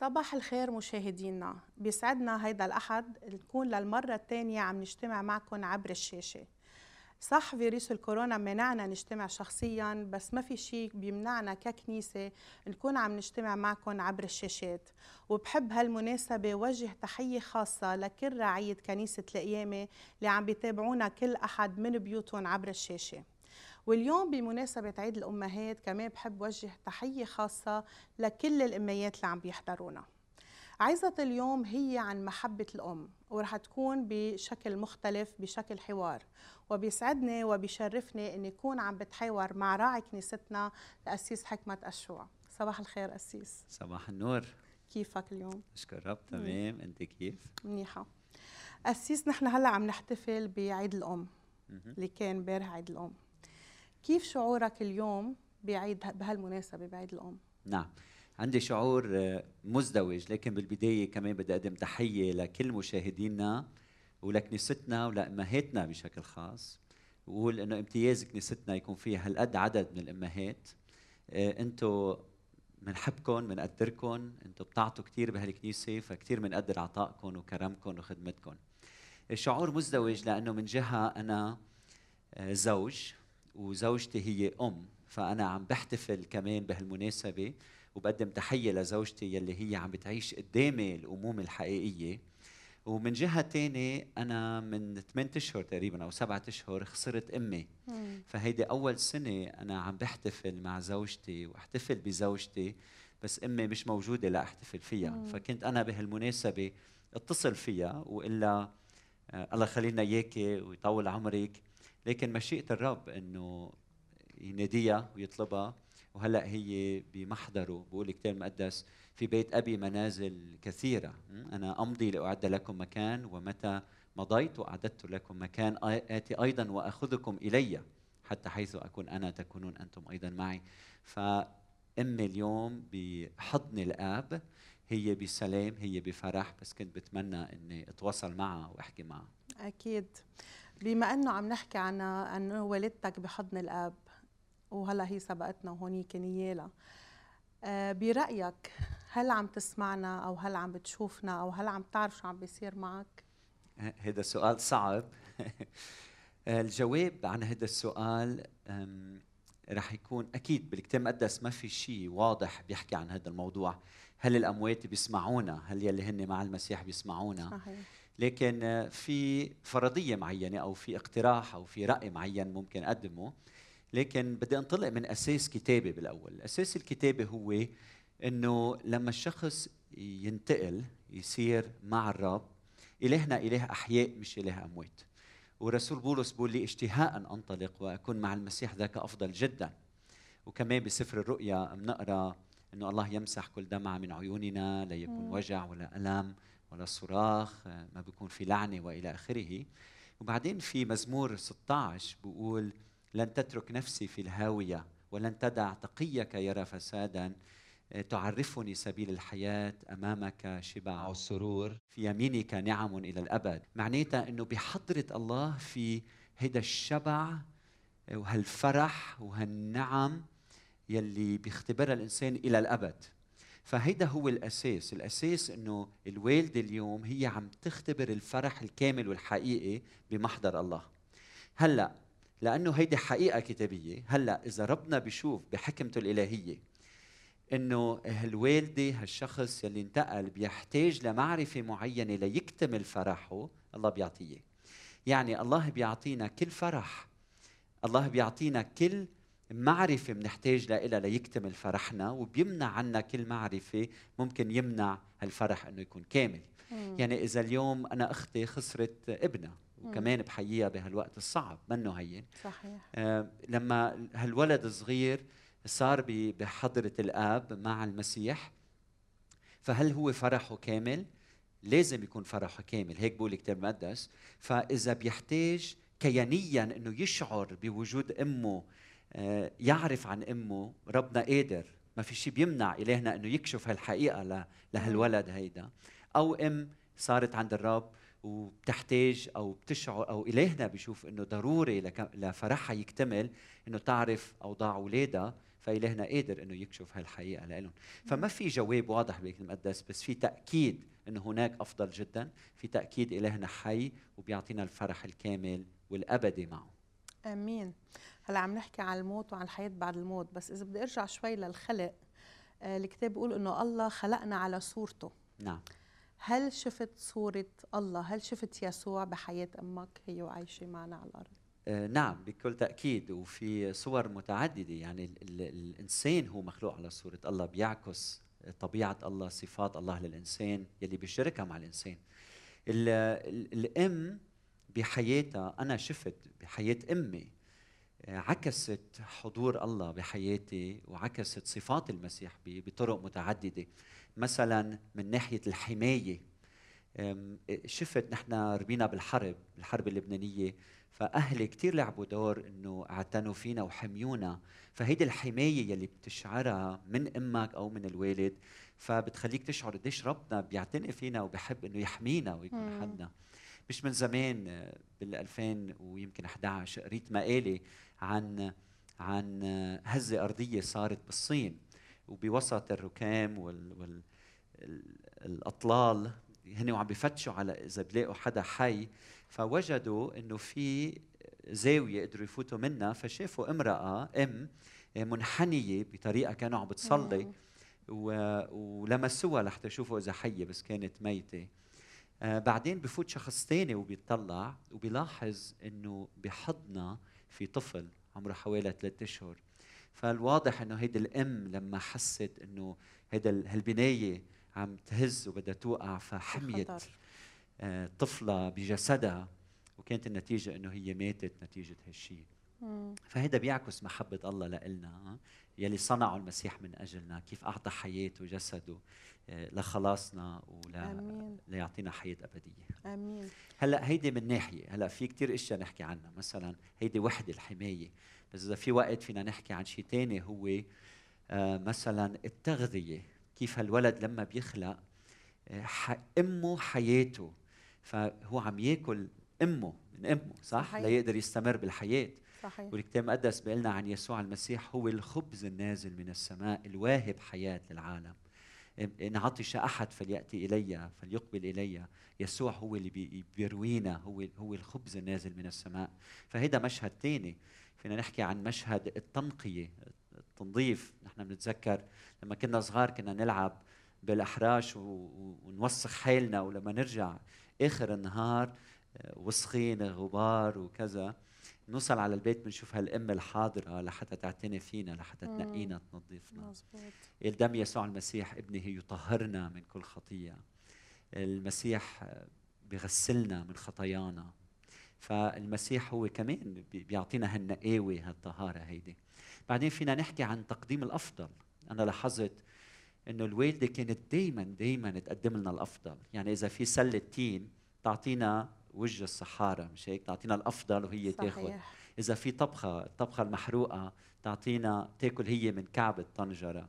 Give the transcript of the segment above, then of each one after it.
صباح الخير مشاهدينا. بيسعدنا هيدا الأحد نكون للمرة الثانية عم نجتمع معكم عبر الشاشة. صح فيروس الكورونا منعنا نجتمع شخصيا بس ما في شيء بيمنعنا ككنيسة نكون عم نجتمع معكم عبر الشاشات. وبحب هالمناسبة وجه تحية خاصة لكل رعية كنيسة القيامة اللي عم بيتابعونا كل أحد من بيوتهم عبر الشاشة. واليوم بمناسبة عيد الأمهات كمان بحب وجه تحية خاصة لكل الأميات اللي عم بيحضرونا. عظة اليوم هي عن محبة الأم ورح تكون بشكل مختلف بشكل حوار. وبيسعدني وبيشرفني أن يكون عم بتحاور مع راعي كنيستنا الأسيس حكمة أشوع. صباح الخير أسيس. صباح النور. كيفك اليوم؟ اشكر رب تمام. أنت كيف؟ منيحة. أسيس نحن هلأ عم نحتفل بعيد الأم اللي كان امبارح عيد الأم. كيف شعورك اليوم بعيد بهالمناسبة بعيد الأم؟ نعم. عندي شعور آه، مزدوج لكن بالبداية كمان بدي أقدم تحية لكل مشاهدينا ولكنيستنا ولأمهاتنا بشكل خاص. وقول إنه امتياز كنيستنا يكون فيها هالقد عدد من الأمهات. آه، أنتم بنحبكم بنقدركم أنتم بتعطوا كثير بهالكنيسة فكثير بنقدر عطائكم وكرمكم وخدمتكم الشعور مزدوج لأنه من جهة أنا آه، زوج. وزوجتي هي أم فأنا عم بحتفل كمان بهالمناسبة وبقدم تحية لزوجتي يلي هي عم بتعيش قدامي الأمومة الحقيقية. ومن جهة تانية أنا من ثمانية أشهر تقريبا أو سبعة أشهر خسرت أمي. فهيدي أول سنة أنا عم بحتفل مع زوجتي وأحتفل بزوجتي بس أمي مش موجودة لأحتفل فيها. مم. فكنت أنا بهالمناسبة أتصل فيها وإلا آه الله يخلينا إياكي ويطول عمرك. لكن مشيئة الرب إنه يناديها ويطلبها. وهلأ هي بمحضره بقول الكتاب المقدس في بيت أبي منازل كثيرة. أنا أمضي لأعد لكم مكان ومتى مضيت واعددت لكم مكان آتي أيضا وأخذكم إلي حتى حيث أكون أنا تكونون أنتم أيضا معي. فامي اليوم بحضن الآب هي بسلام هي بفرح بس كنت بتمنى إني أتواصل معها وأحكي معها. أكيد. بما إنه عم نحكي عن انه والدتك بحضن الآب وهلأ هي سبقتنا وهونيك نيالا آه برأيك هل عم تسمعنا أو هل عم بتشوفنا أو هل عم تعرف شو عم بيصير معك؟ هذا سؤال صعب. الجواب عن هذا السؤال رح يكون أكيد بالكتاب المقدس ما في شيء واضح بيحكي عن هذا الموضوع. هل الأموات بيسمعونا؟ هل يلي هن مع المسيح بيسمعونا؟ صحيح. لكن في فرضية معينة أو في اقتراح أو في رأي معين ممكن أقدمه. لكن بدي أنطلق من أساس كتابي بالأول. الاساس الكتابي هو إنه لما الشخص ينتقل يصير مع الرب الهنا إله أحياء مش إله أموات. ورسول بولس بيقول لي اشتهاء أنطلق وأكون مع المسيح ذاك أفضل جدا. وكمان بسفر الرؤيا بنقرأ إنه الله يمسح كل دمعة من عيوننا لا يكون وجع ولا الم ولا صراخ ما بيكون في لعنة وإلى آخره. وبعدين في مزمور 16 بيقول لن تترك نفسي في الهاوية ولن تدع تقيك يرى فسادا تعرفني سبيل الحياة أمامك شبع السرور في يمينك نعم إلى الأبد. معناتها أنه بحضرة الله في هيدا الشبع وهالفرح وهالنعم يلي بيختبرها الإنسان إلى الأبد. فهيدا هو الأساس. الأساس أنه الوالدة اليوم هي عم تختبر الفرح الكامل والحقيقي بمحضر الله. هلأ لأنه هيدي حقيقة كتابية هلأ إذا ربنا بيشوف بحكمته الإلهية إنه الوالده هالشخص يلي انتقل بيحتاج لمعرفة معينة ليكتمل فرحه الله بيعطيه. يعني الله بيعطينا كل فرح. الله بيعطينا كل معرفة بنحتاج لها ليكتمل فرحنا وبيمنع عنا كل معرفة ممكن يمنع هالفرح إنه يكون كامل. مم. يعني إذا اليوم أنا أختي خسرت ابنها وكمان بحييها بهالوقت الصعب منه هين. صحيح. آه لما هالولد صغير صار بحضرة الآب مع المسيح فهل هو فرحه كامل؟ لازم يكون فرحه كامل هيك بقول الكتاب المقدس فإذا بيحتاج كيانيا إنه يشعر بوجود أمه يعرف عن أمه ربنا قادر ما في شيء بيمنع الهنا إنه يكشف هالحقيقة لهالولد هيدا. أو أم صارت عند الرب وبتحتاج أو بتشعر أو الهنا بيشوف إنه ضروري لفرحها يكتمل إنه تعرف أوضاع اولادها فإلهنا قادر إنه يكشف هالحقيقة لهم فما في جواب واضح بالكتاب المقدس بس في تأكيد إنه هناك أفضل جدا. في تأكيد الهنا حي وبيعطينا الفرح الكامل والابدي معه. آمين. هلا عم نحكي عن الموت وعن الحياة بعد الموت بس إذا بدي أرجع شوي للخلق آه، الكتاب بيقول إنه الله خلقنا على صورته. نعم. هل شفت صورة الله؟ هل شفت يسوع بحياة أمك؟ هي وعايشة معنا على الأرض؟ آه، نعم بكل تأكيد. وفي صور متعددة يعني ال ال الإنسان هو مخلوق على صورة الله بيعكس طبيعة الله صفات الله للإنسان يلي بيشاركها مع الإنسان. ال ال الأم بحياتها أنا شفت بحياة أمي. عكست حضور الله بحياتي وعكست صفات المسيح بطرق متعددة. مثلا من ناحية الحماية شفت نحن ربينا بالحرب الحرب اللبنانية فأهلي كثير لعبوا دور إنه اعتنوا فينا وحميونا. فهيدي الحماية يلي بتشعرها من أمك أو من الوالد فبتخليك تشعر قديش ربنا بيعتني فينا وبحب إنه يحمينا ويكون حدنا. مش من زمان بال 2000 ويمكن 11 قريت مقالة عن عن هزة أرضية صارت بالصين. وبوسط الركام وال, وال الأطلال هن وعم بفتشوا على إذا بلاقوا حدا حي فوجدوا إنه في زاوية قدروا يفوتوا منها فشافوا امرأة أم منحنية بطريقة كانوا عم بتصلي ولمسوها لحتى يشوفوا إذا حية بس كانت ميتة. آه بعدين بفوت شخص ثاني وبيطلع وبيلاحظ إنه بحضنها في طفل عمره حوالي ثلاثة أشهر. فالواضح إنه هيدي الأم لما حست إنه هيدا هالبناية عم تهز وبدها توقع فحميت آه طفلة بجسدها وكانت النتيجة إنه هي ماتت نتيجة هالشيء فهذا بيعكس محبة الله لإلنا يلي صنعه المسيح من أجلنا كيف أعطى حياته وجسده آه، لخلاصنا ولا ليعطينا حياة أبدية. آمين. هلأ هيدي من ناحية هلأ في كتير إشياء نحكي عنها. مثلا هيدي وحدة الحماية. بس إذا في وقت فينا نحكي عن شيء ثاني هو آه مثلا التغذية. كيف هالولد لما بيخلق آه، أمه حياته. فهو عم ياكل أمه من أمه صح؟ صحيح. ليقدر يستمر بالحياة. صحيح. والكتاب المقدس لنا عن يسوع المسيح هو الخبز النازل من السماء الواهب حياة للعالم. ان عطش أحد فليأتي إلي فليقبل إلي. يسوع هو اللي بيروينا هو هو الخبز النازل من السماء. فهذا مشهد ثاني فينا نحكي عن مشهد التنقية التنظيف. نحن بنتذكر لما كنا صغار كنا نلعب بالأحراش ونوسخ حالنا ولما نرجع آخر النهار آه، وسخين غبار وكذا. نوصل على البيت بنشوف هالام الحاضرة لحتى تعتني فينا لحتى تنقينا تنظفنا. مزبوط الدم يسوع المسيح ابنه يطهرنا من كل خطية. المسيح بغسلنا من خطايانا. فالمسيح هو كمان بيعطينا هالنقاوة هالطهارة هيدي. بعدين فينا نحكي عن تقديم الأفضل. أنا لاحظت إنه الوالدة كانت دائما دائما تقدم لنا الأفضل. يعني إذا في سلة تين تعطينا وجه الصحارى مش هيك؟ تعطينا الأفضل وهي تاخذ. إذا في طبخة الطبخه المحروقة تعطينا تاكل هي من كعب الطنجرة.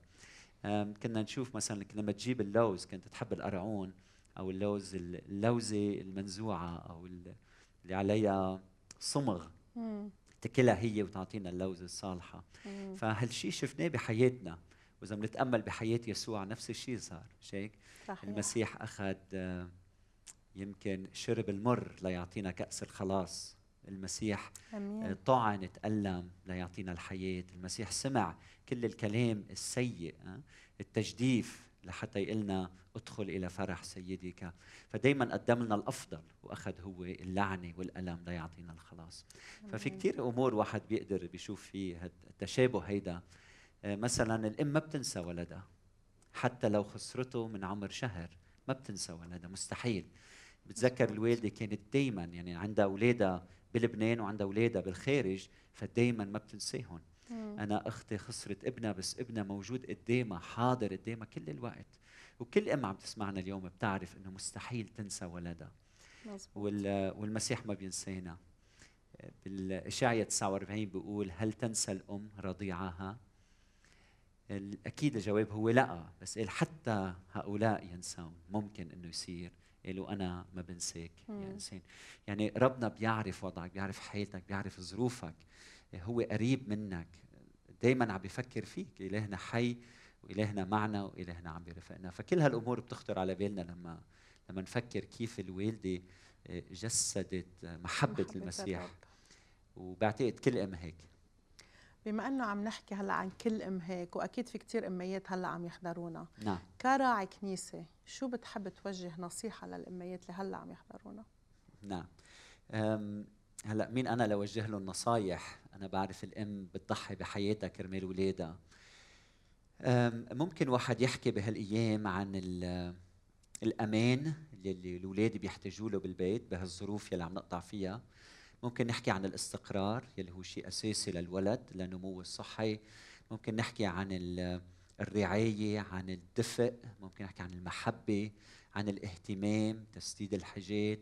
كنا نشوف مثلا لما تجيب اللوز كنت تحب القرعون أو اللوز اللوزة المنزوعة أو اللي عليها صمغ. تاكلها هي وتعطينا اللوزة الصالحة. فهالشيء شفناه بحياتنا. وإذا بنتأمل بحياة يسوع نفس الشيء صار مش هيك؟ المسيح أخذ يمكن شرب المر ليعطينا كأس الخلاص. المسيح أمين. آه، طعن تألم ليعطينا الحياة. المسيح سمع كل الكلام السيء آه، التجديف لحتى يقلنا ادخل إلى فرح سيدك. فدايما قدم لنا الأفضل وأخذ هو اللعنة والألم ليعطينا الخلاص. أمين. ففي كثير أمور واحد بيقدر بيشوف فيه التشابه هيدا. آه، مثلا الأم ما بتنسى ولدها حتى لو خسرته من عمر شهر ما بتنسى ولدها مستحيل. بتذكر الوالدة كانت دائما يعني عندها اولادها بلبنان وعندها اولادها بالخارج فدائما ما بتنساهم أنا أختي خسرت ابنها بس ابنها موجود قدامها حاضر قدامها كل الوقت. وكل ام عم تسمعنا اليوم بتعرف إنه مستحيل تنسى ولدها. والمسيح ما بينسانا. بالاشعياء 49 بيقول هل تنسى الأم رضيعها؟ أكيد الجواب هو لا بس قال حتى هؤلاء ينسون. ممكن إنه يصير. قالوا أنا ما بنساك يا إنسان. يعني ربنا بيعرف وضعك بيعرف حياتك بيعرف ظروفك. هو قريب منك. دائما عم بفكر فيك. إلهنا حي وإلهنا معنا وإلهنا عم بيرافقنا فكل هالأمور بتخطر على بالنا لما لما نفكر كيف الوالدة آه، جسدت محبة, محبة المسيح. وبعتقد كل أم هيك. بما إنه عم نحكي هلأ عن كل أم هيك وأكيد في كثير أميات هلأ عم يحضرونا. نعم. كراعي كنيسة شو بتحب توجه نصيحة للأميات اللي هلأ عم يحضرونا؟ نعم. هلأ مين أنا لوجه له النصايح أنا بعرف الأم بتضحي بحياتها كرمال اولادها ممكن واحد يحكي بهالأيام عن الأمان اللي الأولاد بيحتاجوا له بالبيت بهالظروف يلي عم نقطع فيها. ممكن نحكي عن الاستقرار يلي هو شيء أساسي للولد لنموه الصحي. ممكن نحكي عن الرعاية عن الدفء. ممكن نحكي عن المحبة عن الاهتمام تسديد الحاجات.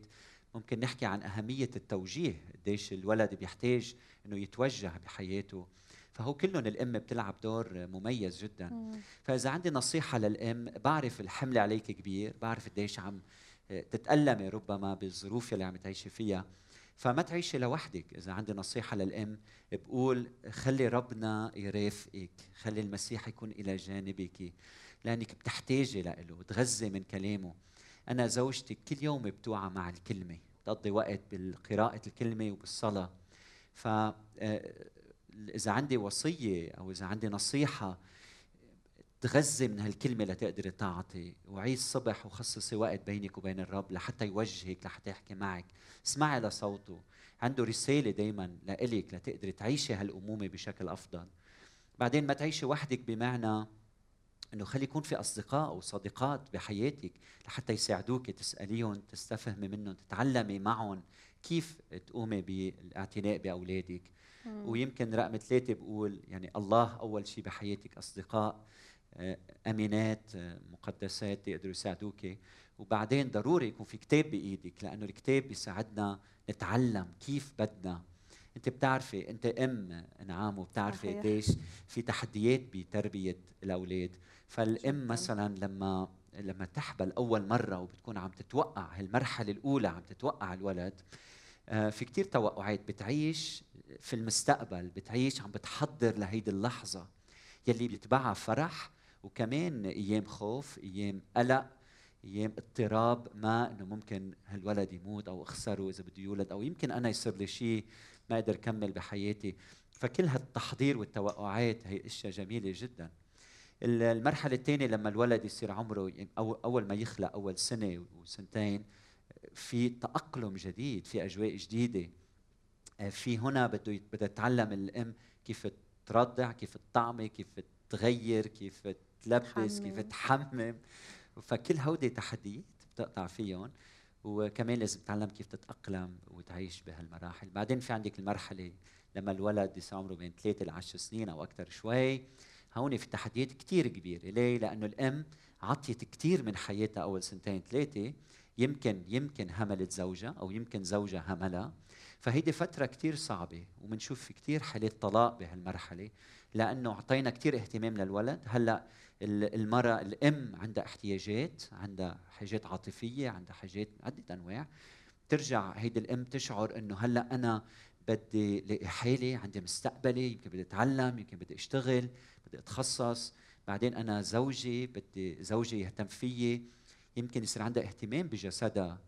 ممكن نحكي عن أهمية التوجيه قديش الولد بيحتاج أنه يتوجه بحياته. فهو كلهم الأم بتلعب دور مميز جدا. مم. فإذا عندي نصيحة للأم بعرف الحمل عليك كبير بعرف قديش عم تتألمي ربما بالظروف اللي عم تعيشي فيها. فما تعيشي لوحدك. إذا عندي نصيحة للأم بقول خلي ربنا يرافقك خلي المسيح يكون إلى جانبك لأنك بتحتاجي له تغذي من كلامه. أنا زوجتي كل يوم بتوعى مع الكلمة بتقضي وقت بقراءة الكلمة وبالصلاة. ف آه، إذا عندي وصية أو إذا عندي نصيحة تغذي من هالكلمة لتقدري تعطي. وعي الصبح وخصصي وقت بينك وبين الرب لحتى يوجهك لحتى يحكي معك. اسمعي لصوته. عنده رسالة دايما لإلك لتقدري تعيشي هالأمومة بشكل أفضل. بعدين ما تعيشي وحدك بمعنى إنه خلي يكون في أصدقاء وصديقات بحياتك لحتى يساعدوك تسأليهم تستفهمي منهم تتعلمي معهم كيف تقومي بالاعتناء بأولادك. ويمكن رقم ثلاثة بقول يعني الله أول شيء بحياتك أصدقاء. امينات آه، مقدسات يقدروا يساعدوك. وبعدين ضروري يكون في كتاب بإيدك لأنه الكتاب بيساعدنا نتعلم كيف بدنا. أنت بتعرفي أنت أم انعام وبتعرفي قديش في تحديات بتربية الأولاد. فالأم مثلا لما لما تحبل أول مرة وبتكون عم تتوقع هالمرحلة الأولى عم تتوقع الولد آه، في كتير توقعات. بتعيش في المستقبل بتعيش عم بتحضر لهيدي اللحظة. يلي بيتبعها فرح وكمان أيام خوف أيام قلق أيام اضطراب ما إنه ممكن هالولد يموت أو أخسره إذا بده يولد أو يمكن أنا يصير لي شيء ما أقدر كمل بحياتي. فكل هالتحضير والتوقعات هي أشياء جميلة جدا. المرحلة الثانية لما الولد يصير عمره أو أول ما يخلق أول سنة وسنتين في تأقلم جديد في أجواء جديدة. في هنا بده بدها تتعلم الأم كيف ترضع كيف تطعمي كيف تغير كيف تلبس. كيف تحمم. فكل هودي تحديات بتقطع فيهم وكمان لازم تتعلم كيف تتأقلم وتعيش بهالمراحل. بعدين في عندك المرحلة لما الولد يصير عمره بين ثلاثة لعشر سنين أو أكثر شوي هون في تحديات كثير كبيرة. ليه؟ لأنه الأم عطيت كثير من حياتها أول سنتين ثلاثة يمكن يمكن هملت زوجها أو يمكن زوجها هملها. فهيدي فترة كثير صعبة وبنشوف في كثير حالات طلاق بهالمرحلة. لأنه أعطينا كثير اهتمام للولد. هلأ المرأة الأم عندها احتياجات عندها حاجات عاطفية عندها حاجات عدة أنواع. ترجع هيدي الأم تشعر أنه هلأ أنا بدي لاقي حالي عندي مستقبلي يمكن بدي أتعلم يمكن بدي أشتغل بدي أتخصص. بعدين أنا زوجي بدي زوجي يهتم فيي. يمكن يصير عندها اهتمام بجسدها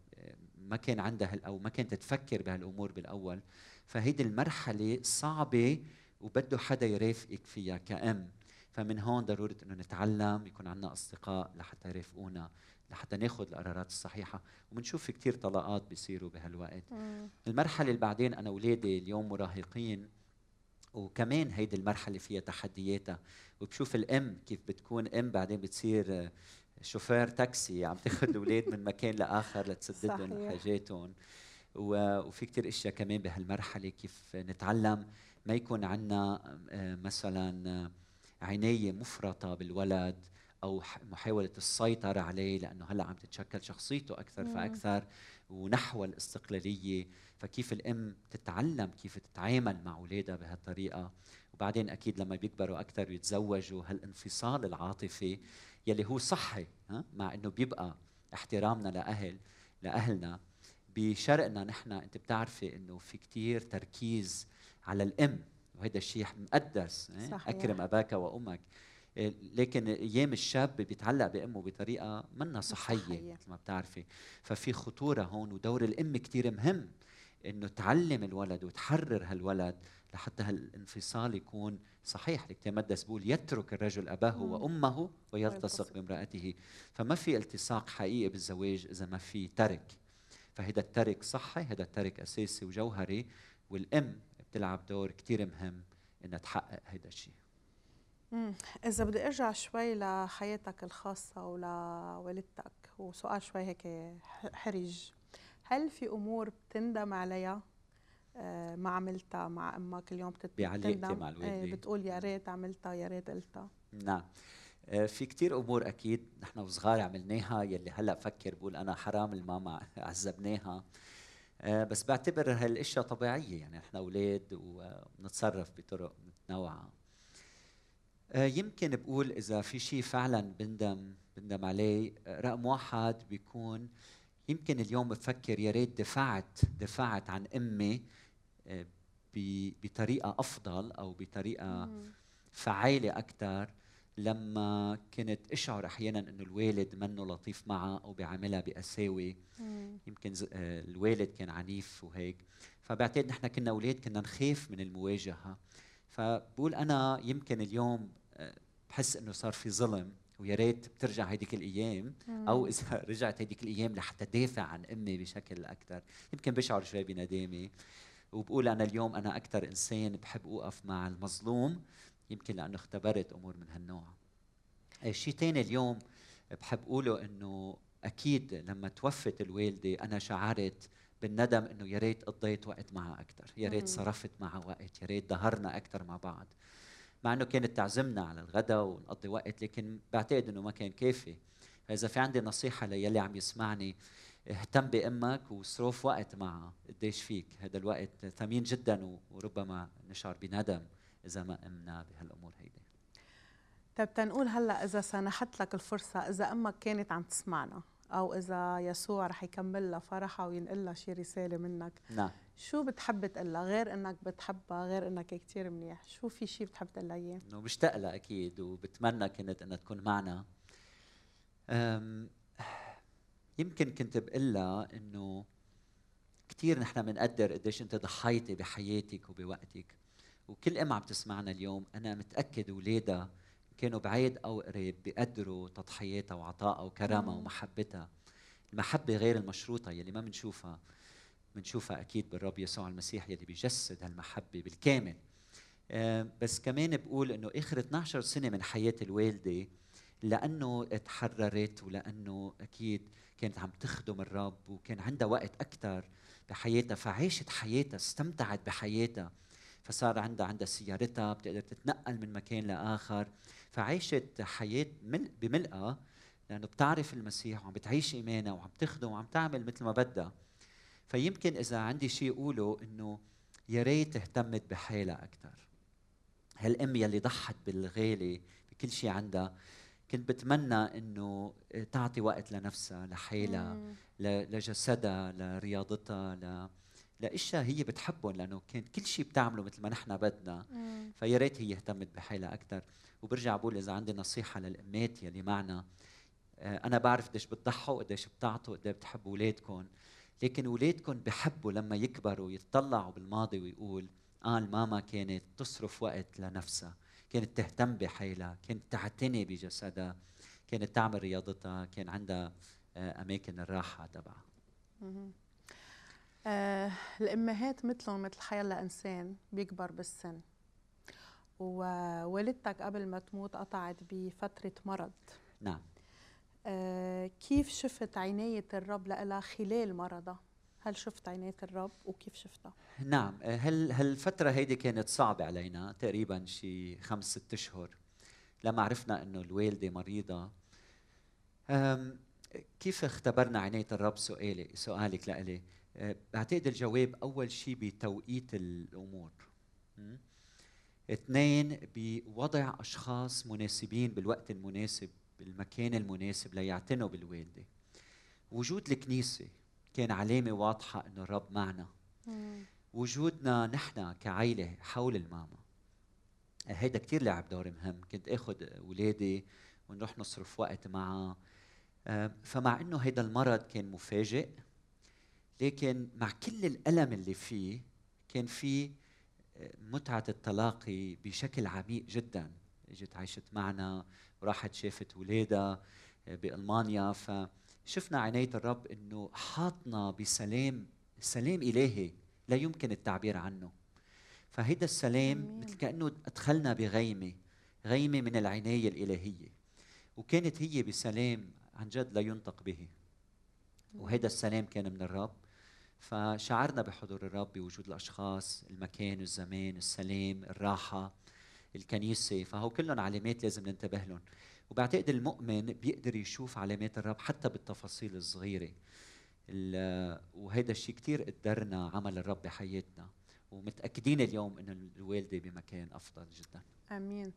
ما كان عندها أو ما كانت تفكر بهالأمور بالأول. فهيدي المرحلة صعبة وبده حدا يرافقك فيها كأم. فمن هون ضرورة إنه نتعلم يكون عندنا أصدقاء لحتى يرافقونا لحتى ناخذ القرارات الصحيحة. وبنشوف في كثير طلاقات بيصيروا بهالوقت. المرحلة اللي بعدين أنا اولادي اليوم مراهقين وكمان هيدي المرحلة فيها تحدياتها. وبشوف الأم كيف بتكون. أم بعدين بتصير شوفير تاكسي عم تاخذ الأولاد من مكان لآخر لتسدد لهم حاجاتهم. وفي كثير أشياء كمان بهالمرحلة كيف نتعلم. ما يكون عندنا آه، مثلا عنايه مفرطة بالولد أو محاولة السيطرة عليه لأنه هلأ عم تتشكل شخصيته أكثر مم. فأكثر ونحو الاستقلالية. فكيف الأم تتعلم كيف تتعامل مع أولادها بهالطريقة؟ وبعدين أكيد لما بيكبروا أكثر ويتزوجوا هالانفصال العاطفي يلي هو صحي ها مع إنه بيبقى احترامنا لأهل لأهلنا. بشرقنا نحن أنت بتعرفي إنه في كثير تركيز على الأم وهذا الشيء مقدس إيه؟ صحيح. أكرم أباك وأمك إيه، لكن أيام الشاب بيتعلق بأمه بطريقة منا صحية, صحية. مثل ما بتعرفي ففي خطورة هون ودور الأم كثير مهم إنه تعلم الولد وتحرر هالولد لحتى هالانفصال يكون صحيح الكتاب المقدس بيقول يترك الرجل أباه مم. وأمه ويلتصق ويلتصق. بامرأته فما في التصاق حقيقي بالزواج إذا ما في ترك فهذا الترك صحي هذا الترك أساسي وجوهري والأم بتلعب دور كثير مهم انها تحقق هذا الشيء. إذا بدي أرجع شوي لحياتك الخاصة ولوالدتك وسؤال شوي هيك حرج هل في أمور بتندم عليها آه، ما عملتها مع أمك اليوم بتندم؟ مع إيه، الوالدة. بتقول يا ريت عملتها يا ريت قلتها نعم آه، في كتير أمور أكيد نحن وصغار عملناها يلي هلأ بفكر بقول أنا حرام الماما عذبناها بس بعتبر هالإشياء طبيعية. يعني نحن أولاد وبنتصرف بطرق متنوعه آه، يمكن بقول إذا في شيء فعلا بندم بندم عليه آه، رقم واحد بيكون يمكن اليوم بفكر يا ريت دفعت دفعت عن أمي آه، بطريقة أفضل أو بطريقة مم. فعالة أكثر لما كنت أشعر أحيانا أنه الوالد منه لطيف معها أو بيعاملها بقساوة مم. يمكن آه، الوالد كان عنيف وهيك. فبعتقد نحن كنا أولاد كنا نخاف من المواجهة. فبقول أنا يمكن اليوم آه، بحس أنه صار في ظلم ويا ريت بترجع هيديك الأيام أو إذا رجعت هيديك الأيام لحتى دافع عن أمي بشكل أكثر يمكن بشعر شوي بندامة. وبقول أنا اليوم أنا أكثر إنسان بحب أوقف مع المظلوم. يمكن لأنه اختبرت أمور من هالنوع آه، شيء تاني اليوم بحب أقوله أنه أكيد لما توفت الوالدة أنا شعرت بالندم إنه يا ريت قضيت وقت معها أكثر، يا ريت. صرفت معها وقت، يا ريت ظهرنا أكثر مع بعض. مع إنه كانت تعزمنا على الغداء ونقضي وقت لكن بعتقد إنه ما كان كافي. فإذا في عندي نصيحة ليلي عم يسمعني اهتم بأمك وصرف وقت معها قديش فيك هذا الوقت ثمين جدا وربما نشعر بندم إذا ما قمنا بهالأمور هيدي. طيب تنقول هلأ إذا سنحت لك الفرصة إذا أمك كانت عم تسمعنا أو إذا يسوع رح يكمل لها فرحها وينقل لها شي رسالة منك نعم. شو بتحب تقول لها غير إنك بتحبها غير إنك كثير منيح شو في شي بتحب تقول لها إياه؟ إنه مشتاق لها أكيد وبتمنى كنت إنها تكون معنا. يمكن كنت بقول لها إنه كثير نحن بنقدر قديش أنت ضحيتي بحياتك وبوقتك. وكل أم عم تسمعنا اليوم أنا متأكد اولادها كانوا بعيد أو قريب بيقدروا تضحياتها وعطائها وكرمها مم. ومحبتها. المحبة غير المشروطة يلي ما بنشوفها بنشوفها أكيد بالرب يسوع المسيح يلي بيجسد هالمحبة بالكامل. آه، بس كمان بقول إنه آخر 12 سنة من حياة الوالدة لأنه تحررت ولأنه أكيد كانت عم تخدم الرب وكان عندها وقت أكثر بحياتها فعاشت حياتها استمتعت بحياتها. فصار عندها عندها سيارتها بتقدر تتنقل من مكان لآخر. فعاشت حياة مل بملئها لأنه بتعرف المسيح وعم بتعيش إيمانها وعم تخدم وعم تعمل مثل ما بدها. فيمكن إذا عندي شيء أقوله إنه يا ريت اهتمت بحالها أكثر هالأم يلي ضحت بالغالي بكل شيء عندها كنت بتمنى إنه تعطي وقت لنفسها لحالها لجسدها لرياضتها ل لإشياء هي بتحبهم لأنه كان كل شيء بتعمله مثل ما نحن بدنا. فيا ريت هي اهتمت بحالها أكثر وبرجع بقول إذا عندي نصيحة للأمات يلي معنا آه، أنا بعرف قديش بتضحوا قديش بتعطوا قديش بتحبوا اولادكم لكن اولادكم بحبوا لما يكبروا يتطلعوا بالماضي ويقول آه الماما كانت تصرف وقت لنفسها. كانت تهتم بحالها كانت تعتني بجسدها كانت تعمل رياضتها كان عندها آه، أماكن الراحة تبعها. آه الأمهات مثلهم مثل حيلا إنسان بيكبر بالسن. ووالدتك قبل ما تموت قطعت بفترة مرض. نعم. آه كيف شفت عناية الرب لها خلال مرضها؟ هل شفت عناية الرب وكيف شفتها؟ نعم. آه، هال هالفترة هيدي كانت صعبة علينا؟ تقريبا شي خمس ست أشهر لما عرفنا إنه الوالدة مريضة. كيف اختبرنا عناية الرب؟ سؤالي سؤالك لإلي. بعتقد الجواب أول شيء بتوقيت الأمور. م? اثنين بوضع أشخاص مناسبين بالوقت المناسب بالمكان المناسب ليعتنوا بالوالدة. وجود الكنيسة كان علامة واضحة إنه الرب معنا. وجودنا نحن كعائلة حول الماما. هيدا كتير لعب دور مهم. كنت آخذ اولادي ونروح نصرف وقت معها آه، فمع إنه هيدا المرض كان مفاجئ لكن مع كل الألم اللي فيه كان في آه، متعة التلاقي بشكل عميق جدا. إجت عاشت معنا وراحت شافت ولادها آه، بألمانيا. فشفنا عناية الرب إنه حاطنا بسلام سلام إلهي لا يمكن التعبير عنه. فهيدا السلام مثل كأنه أدخلنا بغيمة غيمة من العناية الإلهية. وكانت هي بسلام عن جد لا ينطق به. وهذا السلام كان من الرب. فشعرنا بحضور الرب بوجود الأشخاص المكان الزمان السلام الراحة الكنيسة. فهو كلهم علامات لازم ننتبه لهم. وبعتقد المؤمن بيقدر يشوف علامات الرب حتى بالتفاصيل الصغيرة. وهذا الشيء كثير قدرنا عمل الرب بحياتنا. ومتأكدين اليوم إنه الوالدة بمكان أفضل جدا. آمين.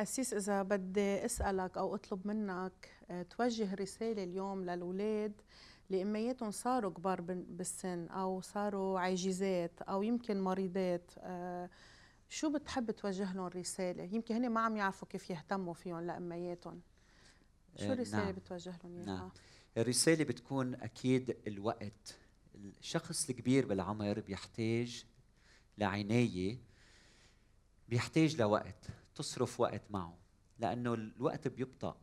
أسيس إذا بدي أسألك أو أطلب منك آه، توجه رسالة اليوم للأولاد. اللي إمياتهم صاروا كبار بالسن أو صاروا عاجزات أو يمكن مريضات آه، شو بتحب توجه لهم رسالة؟ يمكن هن ما عم يعرفوا كيف يهتموا فيهم لأمياتهم شو الرسالة نعم. بتوجه لهم إياها؟ نعم. الرسالة بتكون أكيد الوقت الشخص الكبير بالعمر بيحتاج لعناية بيحتاج لوقت تصرف وقت معه لأنه الوقت بيبطأ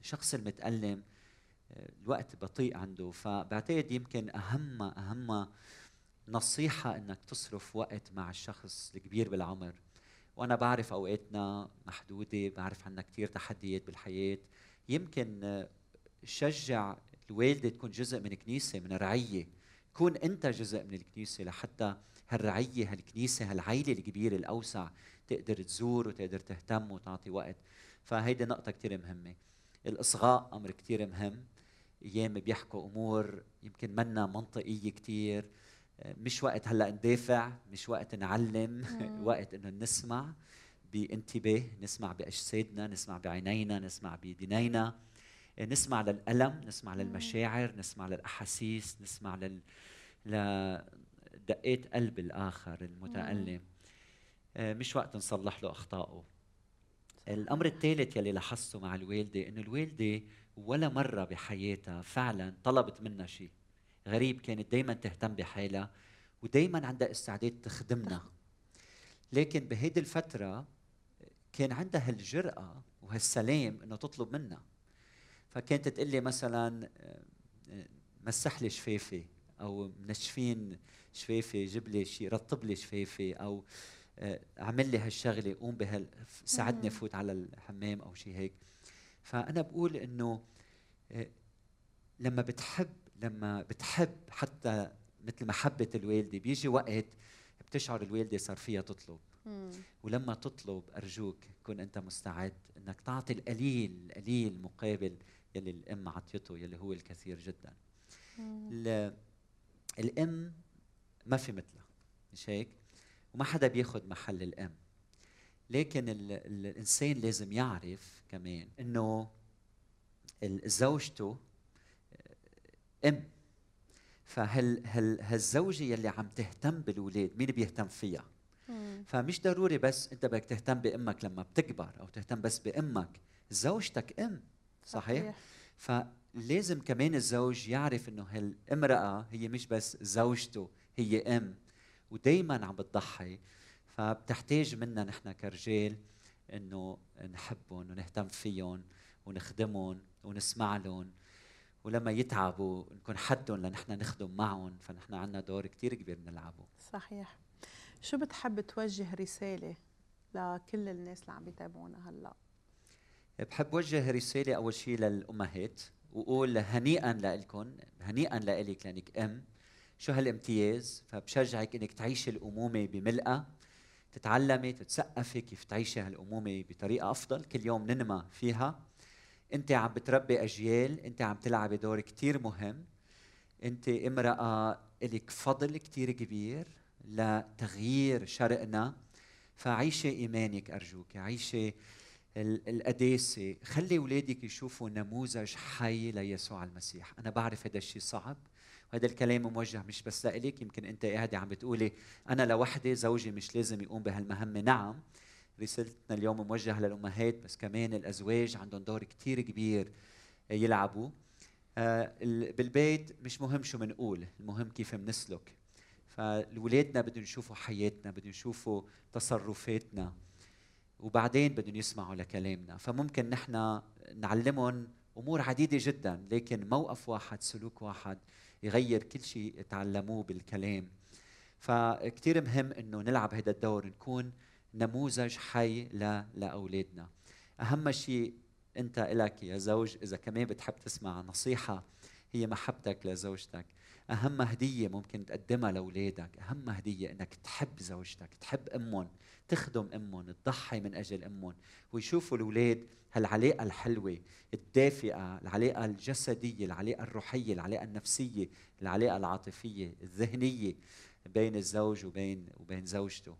الشخص المتألم الوقت بطيء عنده. فبعتقد يمكن أهم أهم نصيحة إنك تصرف وقت مع الشخص الكبير بالعمر. وأنا بعرف أوقاتنا محدودة بعرف عنا كثير تحديات بالحياة. يمكن شجع الوالدة تكون جزء من كنيسة من رعية كون أنت جزء من الكنيسة لحتى هالرعية هالكنيسة هالعيلة الكبيرة الأوسع تقدر تزور وتقدر تهتم وتعطي وقت. فهيدي نقطة كثير مهمة. الإصغاء أمر كثير مهم. أيام بيحكوا أمور يمكن منا منطقية كثير مش وقت هلأ ندافع مش وقت نعلم وقت إنه نسمع بانتباه نسمع بأجسادنا نسمع بعينينا نسمع بدينينا نسمع للألم نسمع للمشاعر نسمع للأحاسيس نسمع لل لدقات قلب الآخر المتألم. آه، مش وقت نصلح له أخطائه. الأمر الثالث يلي لاحظته مع الوالدة إنه الوالدة ولا مرة بحياتها فعلا طلبت منا شيء. غريب كانت دائما تهتم بحالها ودائما عندها استعداد تخدمنا. لكن بهيدي الفترة كان عندها هالجرأة وهالسلام إنه تطلب منا. فكانت تقول لي مثلا آه، مسح لي شفافي أو منشفين شفافي جيب لي شيء رطب لي شفافي أو آه، اعمل لي هالشغلة قوم بهال ساعدني فوت على الحمام أو شيء هيك. فأنا بقول إنه آه، لما بتحب لما بتحب حتى مثل محبه الوالدة بيجي وقت بتشعر الوالدة صار فيها تطلب. ولما تطلب أرجوك كن أنت مستعد إنك تعطي القليل القليل مقابل يلي الأم عطيته يلي هو الكثير جدا. الأم ما في مثلها مش هيك؟ وما حدا بياخذ محل الأم. لكن ال الإنسان لازم يعرف كمان إنه زوجته آه، أم. فهل هل هالزوجة يلي عم تهتم بالاولاد مين بيهتم فيها؟ فمش ضروري بس أنت بدك تهتم بأمك لما بتكبر أو تهتم بس بأمك زوجتك أم صحيح, صحيح. فلازم كمان الزوج يعرف إنه هالامرأة هي مش بس زوجته هي أم. ودائما عم بتضحي. فبتحتاج منا نحن كرجال إنه نحبهم ونهتم فيهم ونخدمهم ونسمع لهم ولما يتعبوا نكون حدهم لنحن نخدم معهم فنحن عندنا دور كثير كبير نلعبه صحيح. شو بتحب توجه رسالة لكل الناس اللي عم بيتابعونا هلا؟ بحب وجه رسالة أول شيء للأمهات وقول هنيئا لكم هنيئا لك لأنك أم. شو هالامتياز؟ فبشجعك إنك تعيشي الأمومة بملئه تتعلمي تتثقفي كيف تعيشي هالأمومة بطريقة أفضل. كل يوم ننمى فيها. أنت عم بتربي أجيال أنت عم تلعبي دور كثير مهم. أنت امرأة لك فضل كثير كبير لتغيير شرقنا فعيشي إيمانك أرجوك عيشي القداسة. خلي أولادك يشوفوا نموذج حي ليسوع المسيح. أنا بعرف هذا الشيء صعب. وهذا الكلام موجه مش بس لإلك يمكن أنت قاعدة عم بتقولي أنا لوحدي زوجي مش لازم يقوم بهالمهمة. نعم رسالتنا اليوم موجهة للأمهات بس كمان الأزواج عندهم دور كثير كبير يلعبوا. آه، بالبيت مش مهم شو بنقول المهم كيف بنسلك فالولادنا بدهم يشوفوا حياتنا بدهم يشوفوا تصرفاتنا وبعدين بدهم يسمعوا لكلامنا. فممكن نحن نعلمهم أمور عديدة جدا لكن موقف واحد سلوك واحد يغير كل شيء تعلموه بالكلام. فكتير مهم إنه نلعب هذا الدور نكون نموذج حي لأولادنا. أهم شيء أنت لك يا زوج إذا كمان بتحب تسمع نصيحة هي محبتك لزوجتك. أهم هدية ممكن تقدمها لأولادك أهم هدية إنك تحب زوجتك تحب أمهم تخدم أمهم تضحي من أجل أمهم ويشوفوا الأولاد هالعلاقة الحلوة الدافئة العلاقة الجسدية العلاقة الروحية العلاقة النفسية العلاقة العاطفية الذهنية بين الزوج وبين وبين زوجته.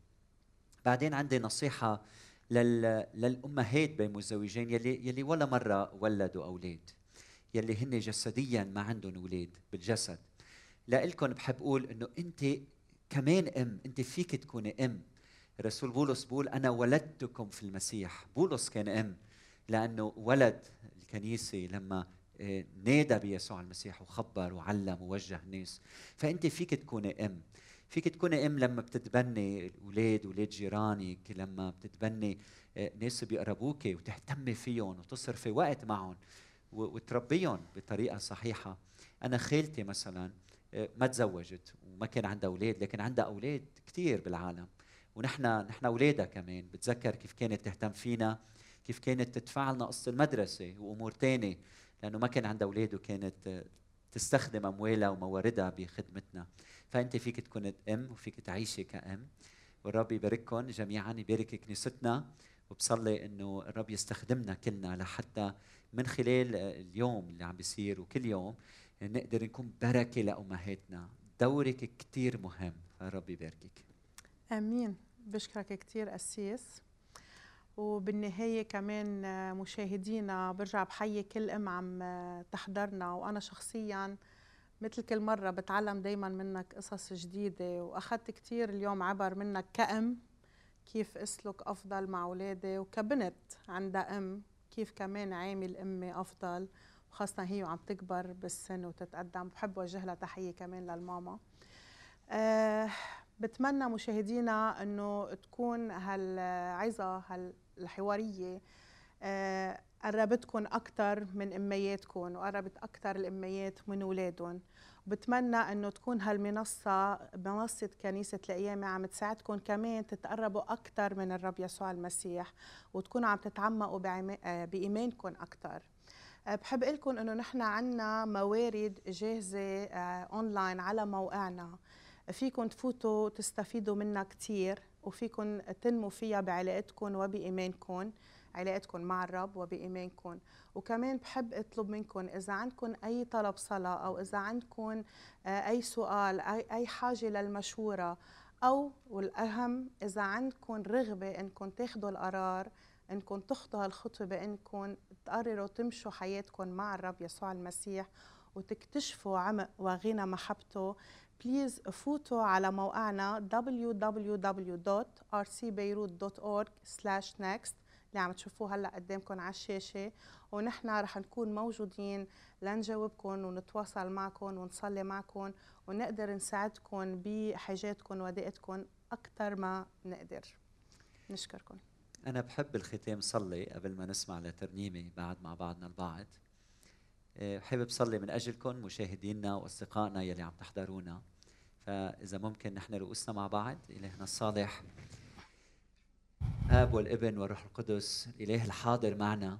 بعدين عندي نصيحة لل للأمهات بين متزوجين يلي يلي ولا مرة ولدوا أولاد يلي هن جسديا ما عندهم أولاد بالجسد. لإلكم بحب أقول إنه أنت كمان أم أنت فيك تكوني أم. رسول بولس بيقول أنا ولدتكم في المسيح. بولس كان أم لأنه ولد الكنيسة لما آه، نادى بيسوع المسيح وخبر وعلم ووجه الناس. فأنت فيك تكوني أم. فيك تكوني أم لما بتتبني أولاد أولاد جيرانك لما بتتبني آه، ناس بيقربوك وتهتمي فيهم وتصرفي وقت معهم وتربيهم بطريقة صحيحة. أنا خالتي مثلا ما تزوجت وما كان عندها أولاد لكن عندها أولاد كثير بالعالم. ونحن نحن أولادها كمان. بتذكر كيف كانت تهتم فينا كيف كانت تدفع لنا قصة المدرسة وأمور ثانية لأنه ما كان عندها أولاد وكانت تستخدم أموالها ومواردها بخدمتنا. فأنت فيك تكون أم وفيك تعيشي كأم. والرب يبارككم جميعا يبارك كنيستنا. وبصلي إنه الرب يستخدمنا كلنا لحتى من خلال اليوم اللي عم بيصير وكل يوم نقدر نكون بركة لأمهاتنا. دورك كثير مهم. فالرب يباركك. آمين. بشكرك كثير قسيس وبالنهاية كمان مشاهدينا برجع بحيي كل أم عم تحضرنا. وأنا شخصيا مثل كل مرة بتعلم دايما منك قصص جديدة. وأخذت كثير اليوم عبر منك كأم كيف أسلك أفضل مع أولادي. وكبنت عندها أم كيف كمان عامل أمي أفضل. وخاصة هي وعم تكبر بالسن وتتقدم. بحب وجه لها تحية كمان للماما. أه بتمنى مشاهدينا إنه تكون هالعظة هالحوارية أه قربتكم أكثر من أمياتكم وقربت أكثر الأميات من أولادهم بتمنى إنه تكون هالمنصة منصة كنيسة القيامه عم تساعدكم كمان تتقربوا أكثر من الرب يسوع المسيح وتكونوا عم تتعمقوا بايمانكم أكثر بحب أقول لكم إنه نحن عندنا موارد جاهزة اونلاين على موقعنا. فيكم تفوتوا تستفيدوا منها كثير وفيكم تنموا فيها بعلاقتكم وبايمانكم علاقتكم مع الرب وبإيمانكم وكمان بحب أطلب منكم إذا عندكم أي طلب صلاة أو إذا عندكم آه، أي سؤال أي, أي حاجة للمشورة أو والأهم إذا عندكم رغبة إنكم تاخذوا القرار إنكم تخطوا هالخطوة بإنكم تقرروا تمشوا حياتكم مع الرب يسوع المسيح وتكتشفوا عمق وغنى محبته. بليز فوتوا على موقعنا www.rcbeirut.org/next اللي عم تشوفوه هلا قدامكم على الشاشة. ونحن رح نكون موجودين لنجاوبكم ونتواصل معكم ونصلي معكم ونقدر نساعدكم بحاجاتكم ودائتكم أكثر ما نقدر. نشكركم. أنا بحب بالختام صلي قبل ما نسمع لترنيمة بعد مع بعضنا البعض. آه، حابب صلي من أجلكم مشاهدينا وأصدقائنا يلي عم تحضرونا. فإذا ممكن نحن رؤوسنا مع بعض إلهنا الصالح الاب والإبن والروح القدس الإله الحاضر معنا.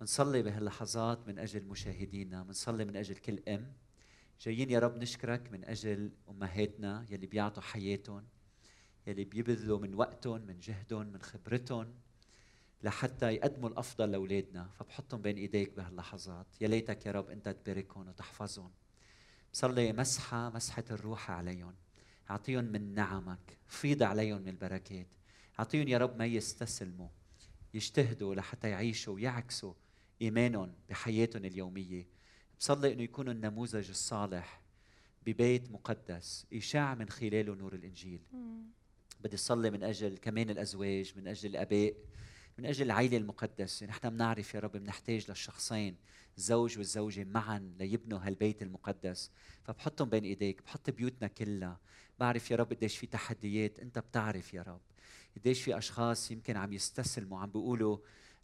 بنصلي بهاللحظات من أجل مشاهدينا بنصلي من أجل كل أم. جايين يا رب نشكرك من أجل أمهاتنا يلي بيعطوا حياتهم. يلي بيبذلوا من وقتهم من جهدهم من خبرتهم لحتى يقدموا الأفضل لأولادنا. فبحطهم بين إيديك بهاللحظات. يا ليتك يا رب أنت تباركهم وتحفظهم. بصلي مسحة مسحة الروح عليهم. أعطيهم من نعمك. فيض عليهم من البركات. أعطيهم يا رب ما يستسلموا. يجتهدوا لحتى يعيشوا ويعكسوا إيمانهم بحياتهم اليومية. بصلي إنه يكونوا النموذج الصالح ببيت مقدس يشاع من خلاله نور الإنجيل. بدي صلي من أجل كمان الأزواج من أجل الأباء من أجل العائله المقدسة. نحن بنعرف يا رب بنحتاج للشخصين الزوج والزوجة معا ليبنوا هالبيت المقدس. فبحطهم بين إيديك بحط بيوتنا كلها. بعرف يا رب قديش في تحديات أنت بتعرف يا رب. قديش في أشخاص يمكن عم يستسلموا عم بيقولوا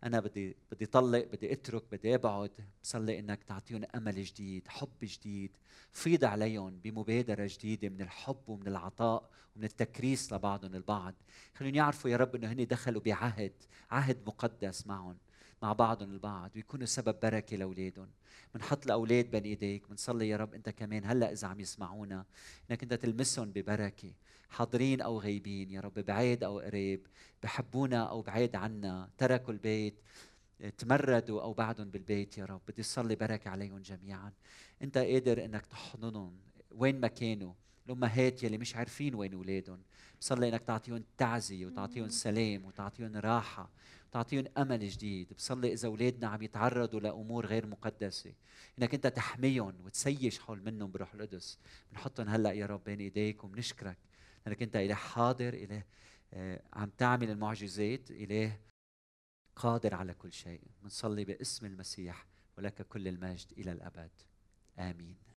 أنا بدي بدي طلق بدي أترك بدي أبعد. بصلي إنك تعطيهم أمل جديد حب جديد. فيض عليهم بمبادرة جديدة من الحب ومن العطاء ومن التكريس لبعضهم البعض. خليهم يعرفوا يا رب إنه هن دخلوا بعهد عهد مقدس معهم. مع بعضهم البعض ويكونوا سبب بركة لأولادهم. بنحط الاولاد بين إيديك بنصلي يا رب أنت كمان هلأ إذا عم يسمعونا. إنك أنت تلمسهم ببركة. حاضرين أو غايبين يا رب بعيد أو قريب بحبونا أو بعيد عنا. تركوا البيت تمردوا أو بعدهم بالبيت يا رب. بدي صلي بركة عليهم جميعا. أنت قادر إنك تحضنهم وين ما كانوا. الامهات يلي مش عارفين وين أولادهم. بصلي إنك تعطيهم تعزية وتعطيهم سلام وتعطيهم راحة. وتعطيهم أمل جديد بصلي إذا أولادنا عم يتعرضوا لأمور غير مقدسة. إنك أنت تحميهم وتسيش حول منهم بروح القدس. بنحطهم هلأ يا رب بين إيديك وبنشكرك. لانك أنت اله حاضر اله آه، عم تعمل المعجزات اله قادر على كل شيء. بنصلي باسم المسيح ولك كل المجد إلى الأبد. آمين.